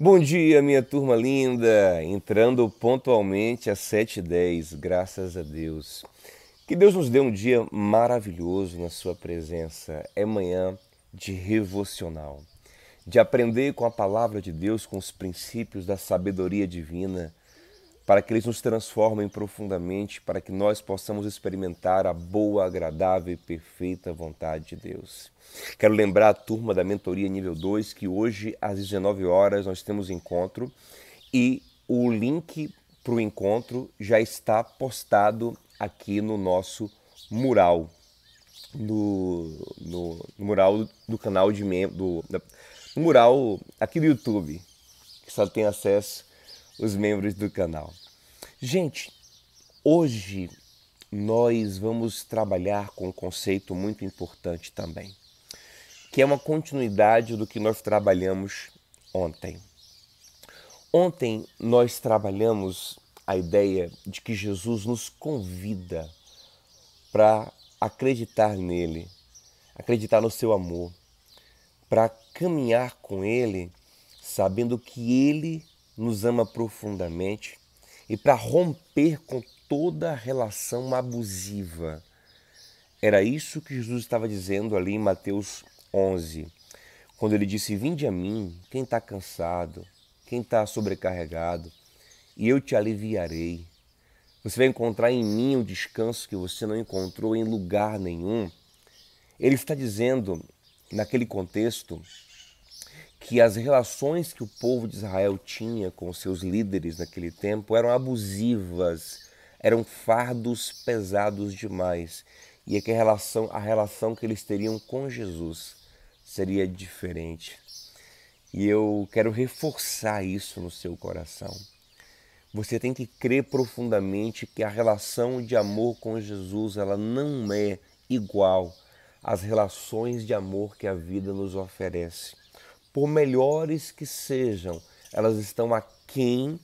Bom dia, minha turma linda! Entrando pontualmente às 7h10, graças a Deus. Que Deus nos dê um dia maravilhoso na Sua presença. É manhã de revocional, de aprender com a palavra de Deus, com os princípios da sabedoria divina, para que eles nos transformem profundamente, para que nós possamos experimentar a boa, agradável e perfeita vontade de Deus. Quero lembrar a turma da mentoria nível 2 que hoje às 19 horas nós temos encontro e o link para o encontro já está postado aqui no nosso mural, no, no, no mural do canal de membro, no mural aqui do YouTube, que só tem acesso os membros do canal. Gente, hoje nós vamos trabalhar com um conceito muito importante também, que é uma continuidade do que nós trabalhamos ontem. Ontem nós trabalhamos a ideia de que Jesus nos convida para acreditar nele, acreditar no seu amor, para caminhar com ele, sabendo que ele nos ama profundamente e para romper com toda relação abusiva. Era isso que Jesus estava dizendo ali em Mateus 11, quando ele disse: Vinde a mim, quem está cansado, quem está sobrecarregado, e eu te aliviarei. Você vai encontrar em mim o descanso que você não encontrou em lugar nenhum. Ele está dizendo, naquele contexto, que as relações que o povo de Israel tinha com seus líderes naquele tempo eram abusivas, eram fardos pesados demais, e que a relação, a relação que eles teriam com Jesus seria diferente. E eu quero reforçar isso no seu coração. Você tem que crer profundamente que a relação de amor com Jesus ela não é igual às relações de amor que a vida nos oferece por melhores que sejam, elas estão aquém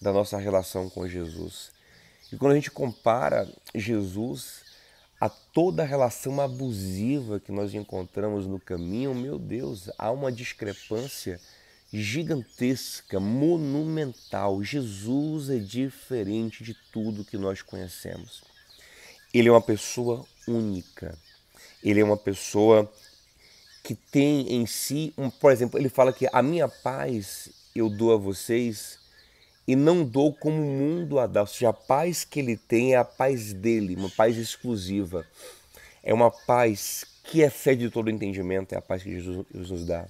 da nossa relação com Jesus. E quando a gente compara Jesus a toda a relação abusiva que nós encontramos no caminho, meu Deus, há uma discrepância gigantesca, monumental. Jesus é diferente de tudo que nós conhecemos. Ele é uma pessoa única. Ele é uma pessoa que tem em si, um, por exemplo, ele fala que a minha paz eu dou a vocês e não dou como o mundo a dá. Ou seja, a paz que ele tem é a paz dele, uma paz exclusiva. É uma paz que excede todo entendimento, é a paz que Jesus nos dá.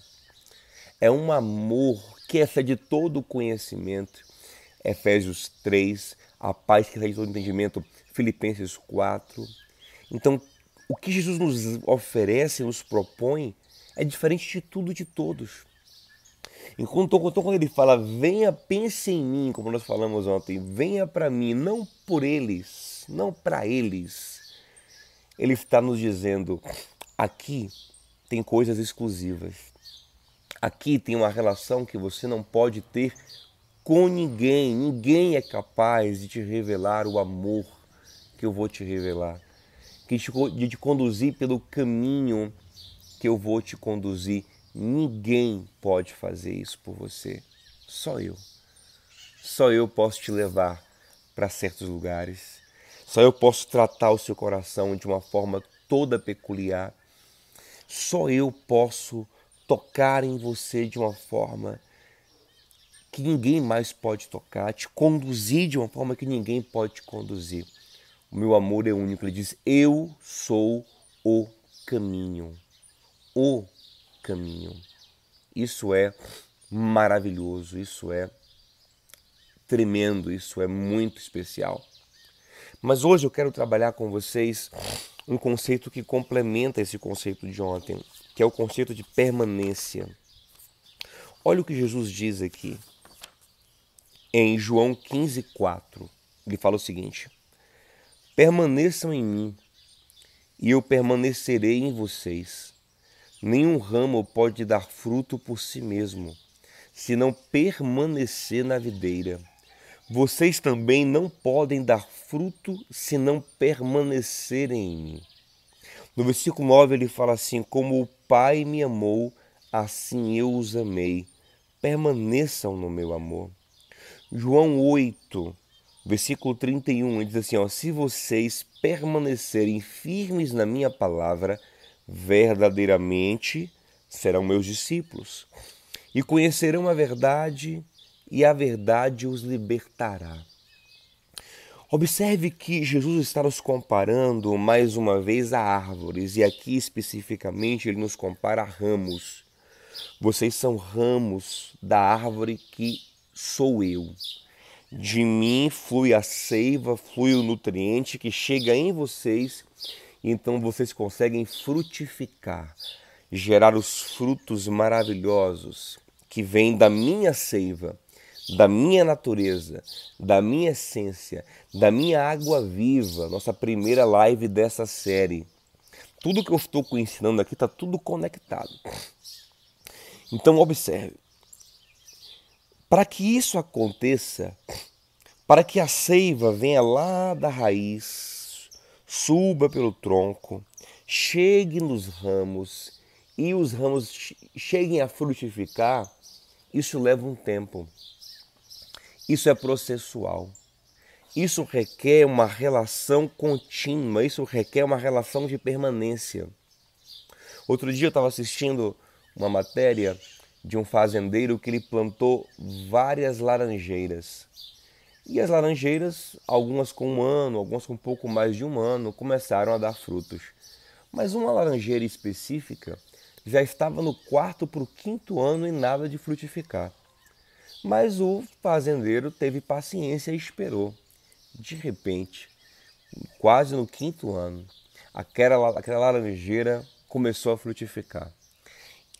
É um amor que excede todo o conhecimento. Efésios 3, a paz que excede todo entendimento. Filipenses 4. Então, o que Jesus nos oferece, nos propõe, é diferente de tudo de todos. Enquanto, quando ele fala, venha, pense em mim, como nós falamos ontem, venha para mim, não por eles, não para eles. Ele está nos dizendo, aqui tem coisas exclusivas. Aqui tem uma relação que você não pode ter com ninguém. Ninguém é capaz de te revelar o amor que eu vou te revelar, que de te conduzir pelo caminho que eu vou te conduzir. Ninguém pode fazer isso por você. Só eu. Só eu posso te levar para certos lugares. Só eu posso tratar o seu coração de uma forma toda peculiar. Só eu posso tocar em você de uma forma que ninguém mais pode tocar, te conduzir de uma forma que ninguém pode te conduzir. O meu amor é único. Ele diz: Eu sou o caminho o caminho. Isso é maravilhoso, isso é tremendo, isso é muito especial. Mas hoje eu quero trabalhar com vocês um conceito que complementa esse conceito de ontem, que é o conceito de permanência. Olha o que Jesus diz aqui em João 15:4. Ele fala o seguinte: Permaneçam em mim, e eu permanecerei em vocês. Nenhum ramo pode dar fruto por si mesmo, se não permanecer na videira. Vocês também não podem dar fruto se não permanecerem em mim. No versículo 9 ele fala assim: Como o Pai me amou, assim eu os amei. permaneçam no meu amor. João 8, versículo 31, ele diz assim: ó, Se vocês permanecerem firmes na minha palavra, verdadeiramente serão meus discípulos e conhecerão a verdade, e a verdade os libertará. Observe que Jesus está nos comparando mais uma vez a árvores, e aqui especificamente ele nos compara a ramos. Vocês são ramos da árvore que sou eu. De mim flui a seiva, flui o nutriente que chega em vocês, então vocês conseguem frutificar, gerar os frutos maravilhosos que vêm da minha seiva da minha natureza, da minha essência, da minha água viva, nossa primeira live dessa série. Tudo que eu estou ensinando aqui está tudo conectado. Então observe. Para que isso aconteça, para que a seiva venha lá da raiz, suba pelo tronco, chegue nos ramos e os ramos cheguem a frutificar, isso leva um tempo. Isso é processual. Isso requer uma relação contínua, isso requer uma relação de permanência. Outro dia eu estava assistindo uma matéria de um fazendeiro que ele plantou várias laranjeiras. E as laranjeiras, algumas com um ano, algumas com um pouco mais de um ano, começaram a dar frutos. Mas uma laranjeira específica já estava no quarto para o quinto ano e nada de frutificar. Mas o fazendeiro teve paciência e esperou. De repente, quase no quinto ano, aquela, aquela laranjeira começou a frutificar.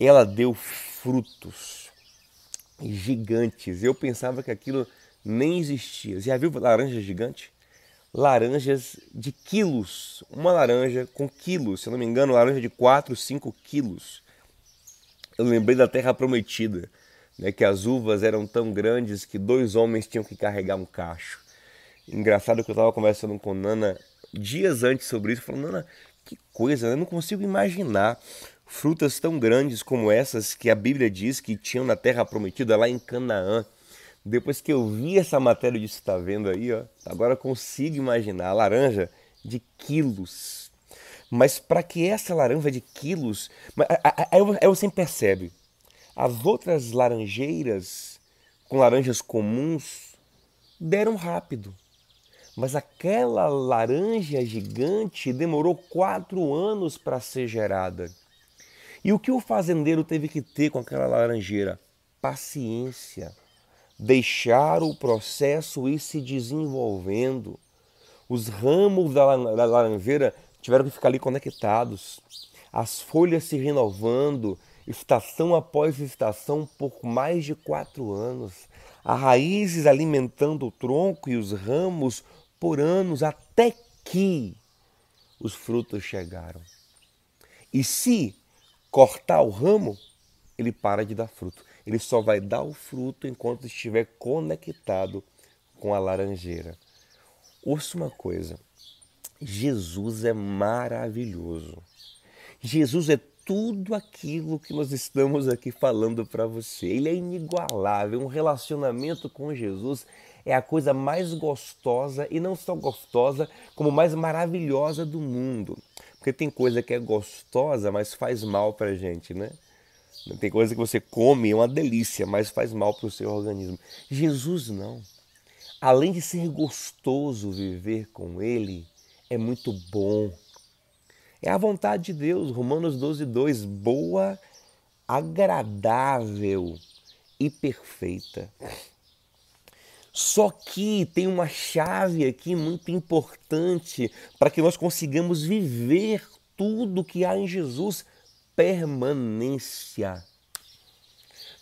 Ela deu frutos gigantes. Eu pensava que aquilo nem existia. Já viu laranja gigante? Laranjas de quilos. Uma laranja com quilos, se eu não me engano, laranja de 4, 5 quilos. Eu lembrei da terra prometida né, que as uvas eram tão grandes que dois homens tinham que carregar um cacho. Engraçado que eu estava conversando com Nana dias antes sobre isso, falando, Nana, que coisa, eu não consigo imaginar frutas tão grandes como essas que a Bíblia diz que tinham na terra prometida lá em Canaã. Depois que eu vi essa matéria disso, está vendo aí, ó, agora eu consigo imaginar a laranja de quilos. Mas para que essa laranja de quilos, aí você percebe, as outras laranjeiras, com laranjas comuns, deram rápido. Mas aquela laranja gigante demorou quatro anos para ser gerada. E o que o fazendeiro teve que ter com aquela laranjeira? Paciência. Deixar o processo ir se desenvolvendo. Os ramos da laranjeira tiveram que ficar ali conectados. As folhas se renovando, estação após estação por mais de quatro anos, as raízes alimentando o tronco e os ramos por anos, até que os frutos chegaram. E se cortar o ramo, ele para de dar fruto. Ele só vai dar o fruto enquanto estiver conectado com a laranjeira. Ouça uma coisa: Jesus é maravilhoso. Jesus é tudo aquilo que nós estamos aqui falando para você. Ele é inigualável. Um relacionamento com Jesus é a coisa mais gostosa e não só gostosa, como mais maravilhosa do mundo. Porque tem coisa que é gostosa, mas faz mal para gente, né? Tem coisa que você come, é uma delícia, mas faz mal para o seu organismo. Jesus não. Além de ser gostoso viver com Ele, é muito bom é a vontade de Deus, Romanos 12, 2, boa, agradável e perfeita. Só que tem uma chave aqui muito importante para que nós consigamos viver tudo que há em Jesus permanência.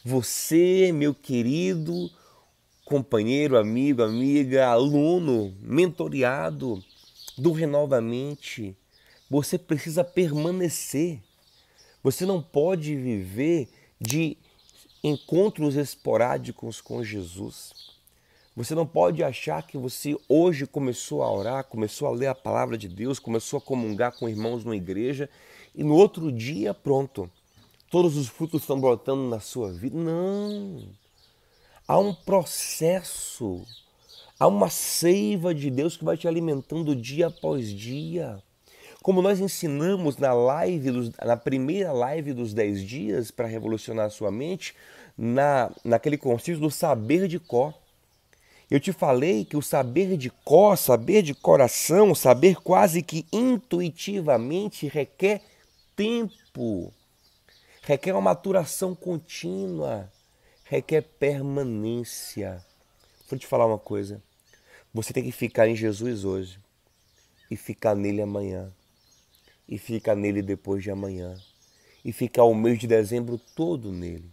Você, meu querido companheiro, amigo, amiga, aluno, mentoriado do Renovamente, você precisa permanecer. Você não pode viver de encontros esporádicos com Jesus. Você não pode achar que você hoje começou a orar, começou a ler a palavra de Deus, começou a comungar com irmãos na igreja e no outro dia, pronto, todos os frutos estão brotando na sua vida. Não. Há um processo, há uma seiva de Deus que vai te alimentando dia após dia. Como nós ensinamos na live, dos, na primeira live dos 10 dias para revolucionar a sua mente, na, naquele conceito do saber de cor. Eu te falei que o saber de cor, saber de coração, saber quase que intuitivamente requer tempo, requer uma maturação contínua, requer permanência. Vou te falar uma coisa. Você tem que ficar em Jesus hoje e ficar nele amanhã. E ficar nele depois de amanhã. E ficar o mês de dezembro todo nele.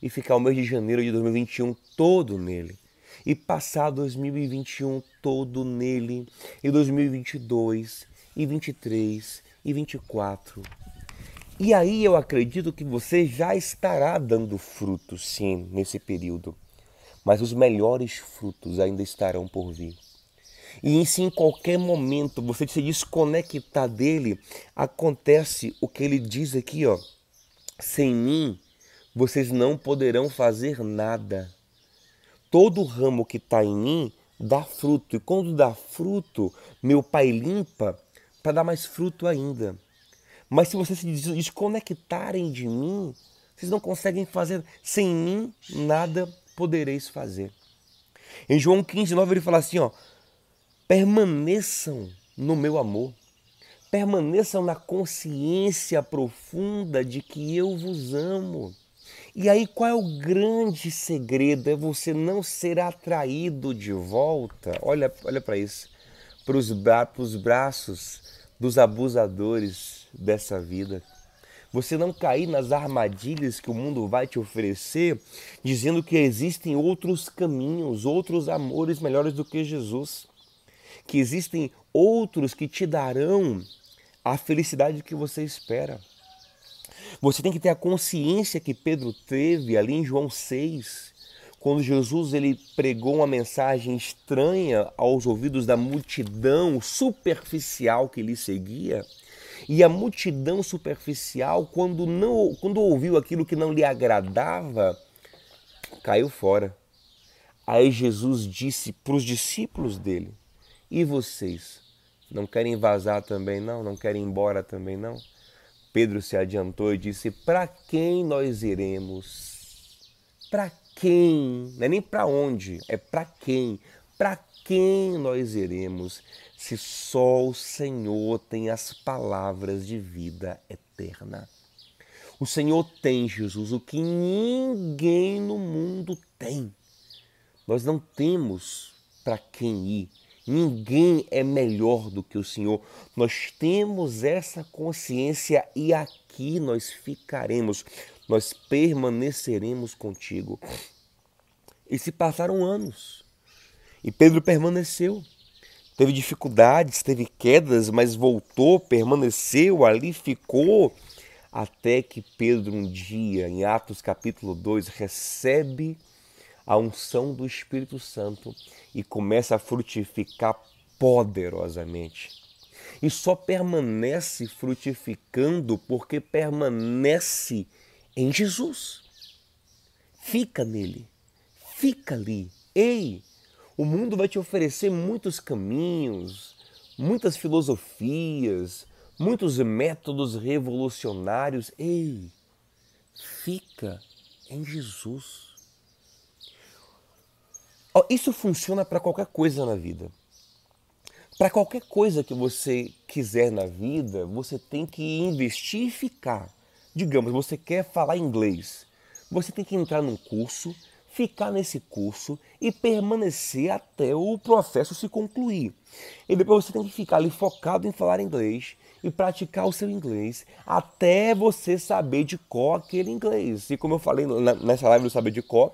E ficar o mês de janeiro de 2021 todo nele. E passar 2021 todo nele, e 2022, e 23, e 24. E aí eu acredito que você já estará dando frutos, sim, nesse período. Mas os melhores frutos ainda estarão por vir. E se em qualquer momento você se desconectar dele, acontece o que ele diz aqui, ó. Sem mim, vocês não poderão fazer nada todo ramo que está em mim dá fruto. E quando dá fruto, meu Pai limpa para dar mais fruto ainda. Mas se vocês se desconectarem de mim, vocês não conseguem fazer. Sem mim, nada podereis fazer. Em João 15, 9, ele fala assim: ó, permaneçam no meu amor. Permaneçam na consciência profunda de que eu vos amo. E aí, qual é o grande segredo? É você não ser atraído de volta. Olha, olha para isso. Para os bra braços dos abusadores dessa vida. Você não cair nas armadilhas que o mundo vai te oferecer, dizendo que existem outros caminhos, outros amores melhores do que Jesus. Que existem outros que te darão a felicidade que você espera. Você tem que ter a consciência que Pedro teve ali em João 6, quando Jesus ele pregou uma mensagem estranha aos ouvidos da multidão superficial que lhe seguia. E a multidão superficial, quando não quando ouviu aquilo que não lhe agradava, caiu fora. Aí Jesus disse para os discípulos dele: "E vocês não querem vazar também não? Não querem ir embora também não?" Pedro se adiantou e disse: Para quem nós iremos? Para quem? Não é nem para onde, é para quem? Para quem nós iremos se só o Senhor tem as palavras de vida eterna? O Senhor tem, Jesus, o que ninguém no mundo tem. Nós não temos para quem ir Ninguém é melhor do que o Senhor. Nós temos essa consciência e aqui nós ficaremos, nós permaneceremos contigo. E se passaram anos e Pedro permaneceu. Teve dificuldades, teve quedas, mas voltou, permaneceu ali, ficou, até que Pedro, um dia, em Atos capítulo 2, recebe a unção do Espírito Santo e começa a frutificar poderosamente. E só permanece frutificando porque permanece em Jesus. Fica nele, fica ali. Ei, o mundo vai te oferecer muitos caminhos, muitas filosofias, muitos métodos revolucionários. Ei, fica em Jesus. Isso funciona para qualquer coisa na vida. Para qualquer coisa que você quiser na vida, você tem que investir e ficar. Digamos, você quer falar inglês. Você tem que entrar num curso, ficar nesse curso e permanecer até o processo se concluir. E depois você tem que ficar ali focado em falar inglês e praticar o seu inglês até você saber de cor aquele inglês. E como eu falei nessa live do Saber de Cor,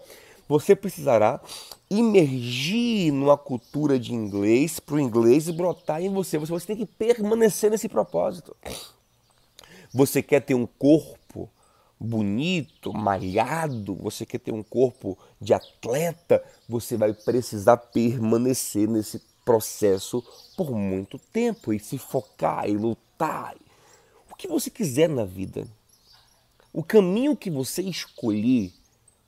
você precisará imergir numa cultura de inglês para o inglês brotar em você. você. Você tem que permanecer nesse propósito. Você quer ter um corpo bonito, malhado, você quer ter um corpo de atleta, você vai precisar permanecer nesse processo por muito tempo e se focar e lutar. O que você quiser na vida. O caminho que você escolher,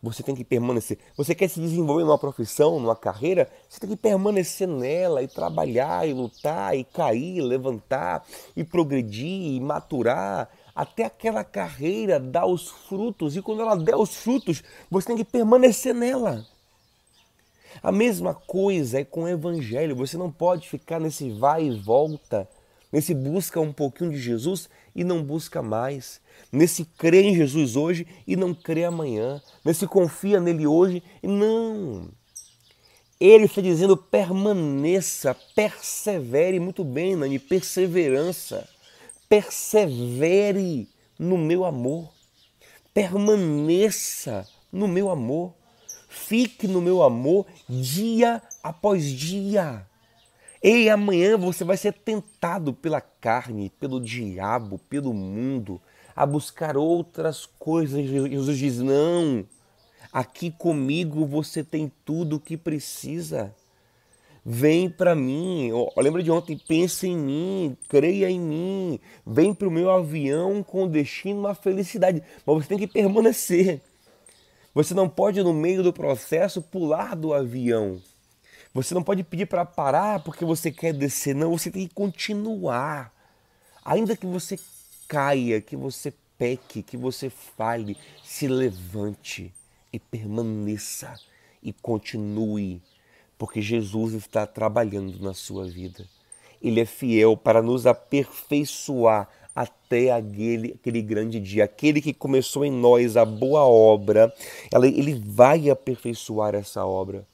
você tem que permanecer. Você quer se desenvolver numa profissão, numa carreira, você tem que permanecer nela e trabalhar e lutar e cair, levantar e progredir e maturar até aquela carreira dar os frutos. E quando ela der os frutos, você tem que permanecer nela. A mesma coisa é com o evangelho. Você não pode ficar nesse vai e volta, nesse busca um pouquinho de Jesus e não busca mais, nesse crê em Jesus hoje e não crê amanhã, nesse confia nele hoje e não. Ele está dizendo permaneça, persevere muito bem, Nani, perseverança. Persevere no meu amor. Permaneça no meu amor. Fique no meu amor dia após dia. E amanhã você vai ser tentado pela carne, pelo diabo, pelo mundo, a buscar outras coisas. Jesus diz: não, aqui comigo você tem tudo o que precisa. Vem para mim, lembra de ontem, pensa em mim, creia em mim, vem para o meu avião com destino à felicidade. Mas você tem que permanecer. Você não pode, no meio do processo, pular do avião. Você não pode pedir para parar porque você quer descer. Não, você tem que continuar. Ainda que você caia, que você peque, que você fale, se levante e permaneça e continue, porque Jesus está trabalhando na sua vida. Ele é fiel para nos aperfeiçoar até aquele, aquele grande dia. Aquele que começou em nós a boa obra, ele vai aperfeiçoar essa obra.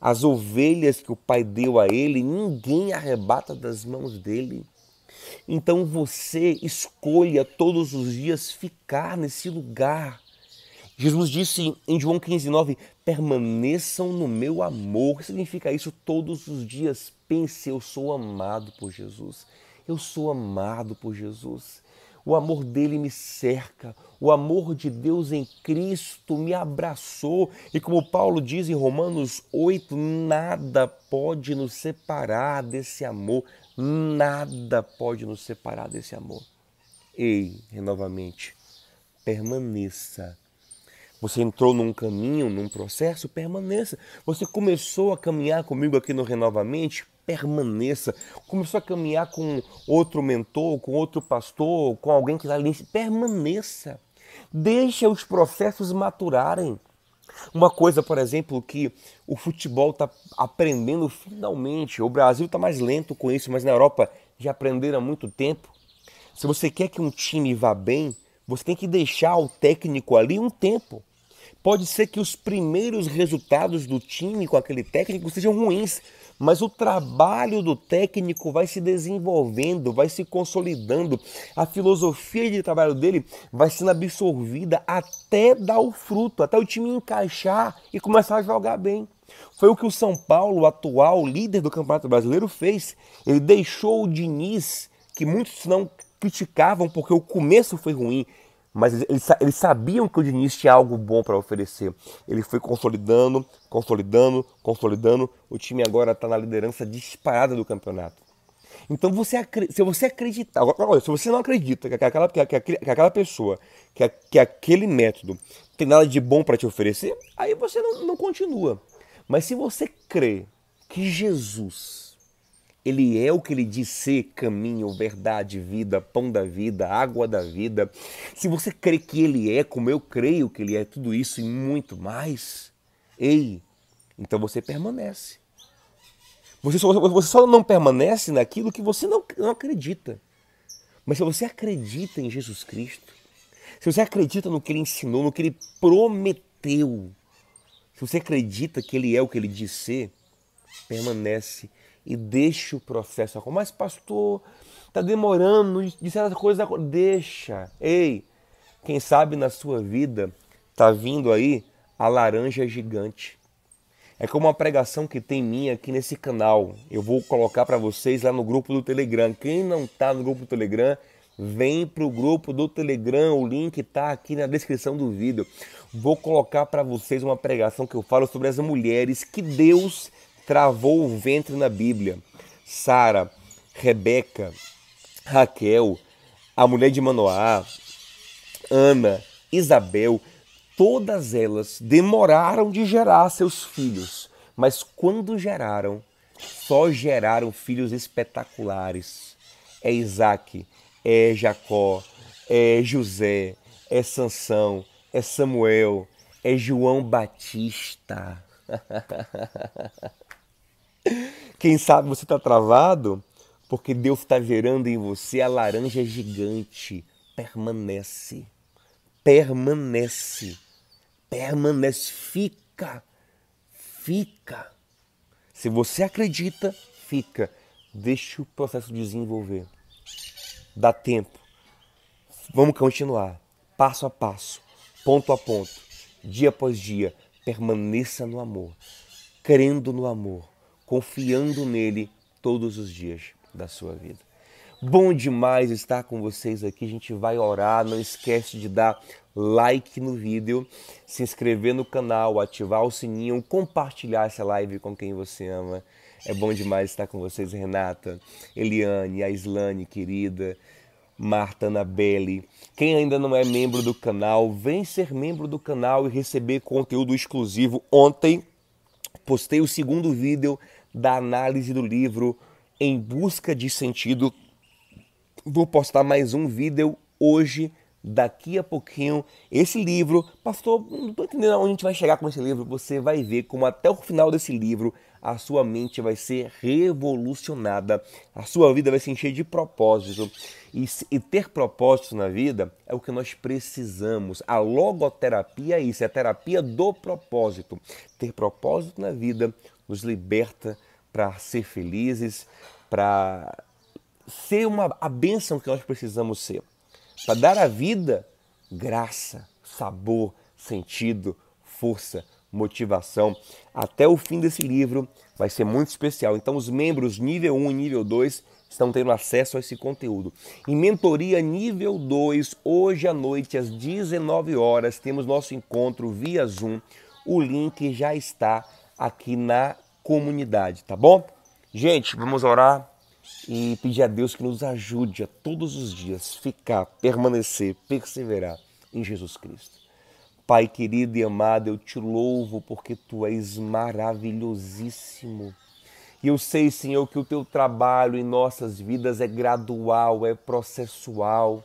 As ovelhas que o Pai deu a ele, ninguém arrebata das mãos dele. Então você escolha todos os dias ficar nesse lugar. Jesus disse em João 15, 9: permaneçam no meu amor. O que significa isso? Todos os dias pense, eu sou amado por Jesus. Eu sou amado por Jesus. O amor dele me cerca, o amor de Deus em Cristo me abraçou. E como Paulo diz em Romanos 8, nada pode nos separar desse amor, nada pode nos separar desse amor. Ei, renovamente, permaneça. Você entrou num caminho, num processo, permaneça. Você começou a caminhar comigo aqui no Renovamente, permaneça. Começou a caminhar com outro mentor, com outro pastor, com alguém que está ali, permaneça. Deixa os processos maturarem. Uma coisa, por exemplo, que o futebol está aprendendo finalmente, o Brasil está mais lento com isso, mas na Europa já aprenderam há muito tempo. Se você quer que um time vá bem, você tem que deixar o técnico ali um tempo. Pode ser que os primeiros resultados do time com aquele técnico sejam ruins, mas o trabalho do técnico vai se desenvolvendo, vai se consolidando, a filosofia de trabalho dele vai sendo absorvida até dar o fruto, até o time encaixar e começar a jogar bem. Foi o que o São Paulo, atual líder do Campeonato Brasileiro, fez. Ele deixou o Diniz, que muitos não criticavam porque o começo foi ruim, mas eles, eles sabiam que o Diniz tinha algo bom para oferecer. Ele foi consolidando, consolidando, consolidando. O time agora está na liderança disparada do campeonato. Então, você, se você acreditar, olha, se você não acredita que aquela, que, que, que aquela pessoa, que, que aquele método tem nada de bom para te oferecer, aí você não, não continua. Mas se você crê que Jesus ele é o que ele diz ser caminho, verdade, vida, pão da vida, água da vida. Se você crê que ele é, como eu creio que ele é, tudo isso e muito mais, ei, então você permanece. Você só, você só não permanece naquilo que você não, não acredita. Mas se você acredita em Jesus Cristo, se você acredita no que ele ensinou, no que ele prometeu, se você acredita que ele é o que ele diz ser, permanece e deixe o processo acontecer. Mas, pastor, está demorando, de certas coisas. Deixa. Ei, quem sabe na sua vida está vindo aí a laranja gigante. É como uma pregação que tem minha aqui nesse canal. Eu vou colocar para vocês lá no grupo do Telegram. Quem não está no grupo do Telegram, vem para o grupo do Telegram. O link está aqui na descrição do vídeo. Vou colocar para vocês uma pregação que eu falo sobre as mulheres que Deus travou o ventre na Bíblia. Sara, Rebeca, Raquel, a mulher de Manoá, Ana, Isabel, todas elas demoraram de gerar seus filhos, mas quando geraram, só geraram filhos espetaculares. É Isaac, é Jacó, é José, é Sansão, é Samuel, é João Batista. Quem sabe você está travado? Porque Deus está gerando em você a laranja gigante. Permanece. Permanece. Permanece. Fica. Fica. Se você acredita, fica. Deixa o processo desenvolver. Dá tempo. Vamos continuar. Passo a passo. Ponto a ponto. Dia após dia. Permaneça no amor. Crendo no amor confiando nele todos os dias da sua vida. Bom demais estar com vocês aqui. A gente vai orar. Não esquece de dar like no vídeo, se inscrever no canal, ativar o sininho, compartilhar essa live com quem você ama. É bom demais estar com vocês, Renata, Eliane, Aislane, querida, Marta Anabelle. Quem ainda não é membro do canal, vem ser membro do canal e receber conteúdo exclusivo. Ontem postei o segundo vídeo da análise do livro Em Busca de Sentido. Vou postar mais um vídeo hoje, daqui a pouquinho. Esse livro, pastor, não estou entendendo onde a gente vai chegar com esse livro. Você vai ver como até o final desse livro a sua mente vai ser revolucionada, a sua vida vai se encher de propósito. E, e, ter propósito na vida é o que nós precisamos. A logoterapia é isso, é a terapia do propósito. Ter propósito na vida nos liberta para ser felizes, para ser uma, a bênção que nós precisamos ser. Para dar à vida graça, sabor, sentido, força, motivação. Até o fim desse livro vai ser muito especial. Então, os membros nível 1 e nível 2 estão tendo acesso a esse conteúdo. Em mentoria nível 2, hoje à noite às 19 horas, temos nosso encontro via Zoom. O link já está aqui na comunidade, tá bom? Gente, vamos orar e pedir a Deus que nos ajude a todos os dias ficar, permanecer, perseverar em Jesus Cristo. Pai querido e amado, eu te louvo porque tu és maravilhosíssimo. E eu sei, Senhor, que o teu trabalho em nossas vidas é gradual, é processual.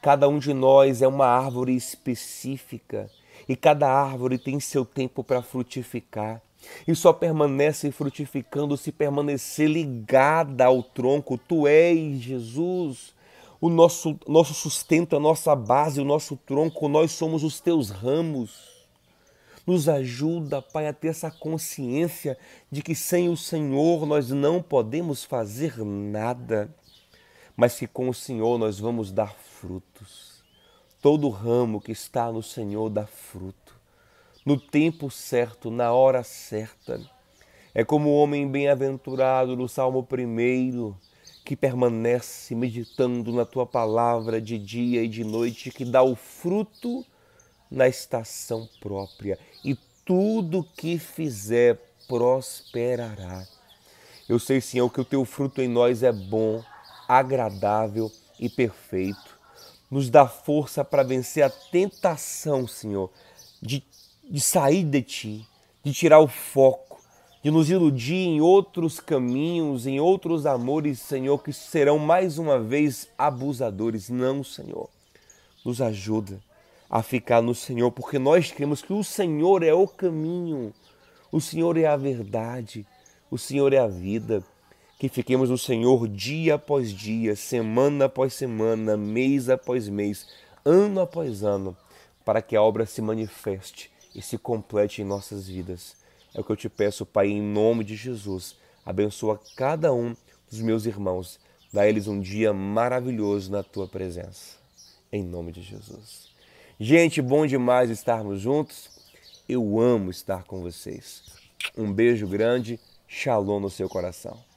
Cada um de nós é uma árvore específica e cada árvore tem seu tempo para frutificar. E só permanece frutificando se permanecer ligada ao tronco. Tu és Jesus, o nosso, nosso sustento, a nossa base, o nosso tronco. Nós somos os teus ramos. Nos ajuda, Pai, a ter essa consciência de que sem o Senhor nós não podemos fazer nada, mas que com o Senhor nós vamos dar frutos. Todo ramo que está no Senhor dá fruto, no tempo certo, na hora certa. É como o homem bem-aventurado no Salmo 1, que permanece meditando na tua palavra de dia e de noite, que dá o fruto na estação própria, e tudo que fizer prosperará. Eu sei, Senhor, que o teu fruto em nós é bom, agradável e perfeito nos dá força para vencer a tentação, Senhor, de, de sair de Ti, de tirar o foco, de nos iludir em outros caminhos, em outros amores, Senhor, que serão mais uma vez abusadores. Não, Senhor. Nos ajuda a ficar no Senhor, porque nós cremos que o Senhor é o caminho, o Senhor é a verdade, o Senhor é a vida que fiquemos no Senhor dia após dia, semana após semana, mês após mês, ano após ano, para que a obra se manifeste e se complete em nossas vidas. É o que eu te peço, Pai, em nome de Jesus. Abençoa cada um dos meus irmãos. Dá a eles um dia maravilhoso na tua presença. Em nome de Jesus. Gente, bom demais estarmos juntos. Eu amo estar com vocês. Um beijo grande. Shalom no seu coração.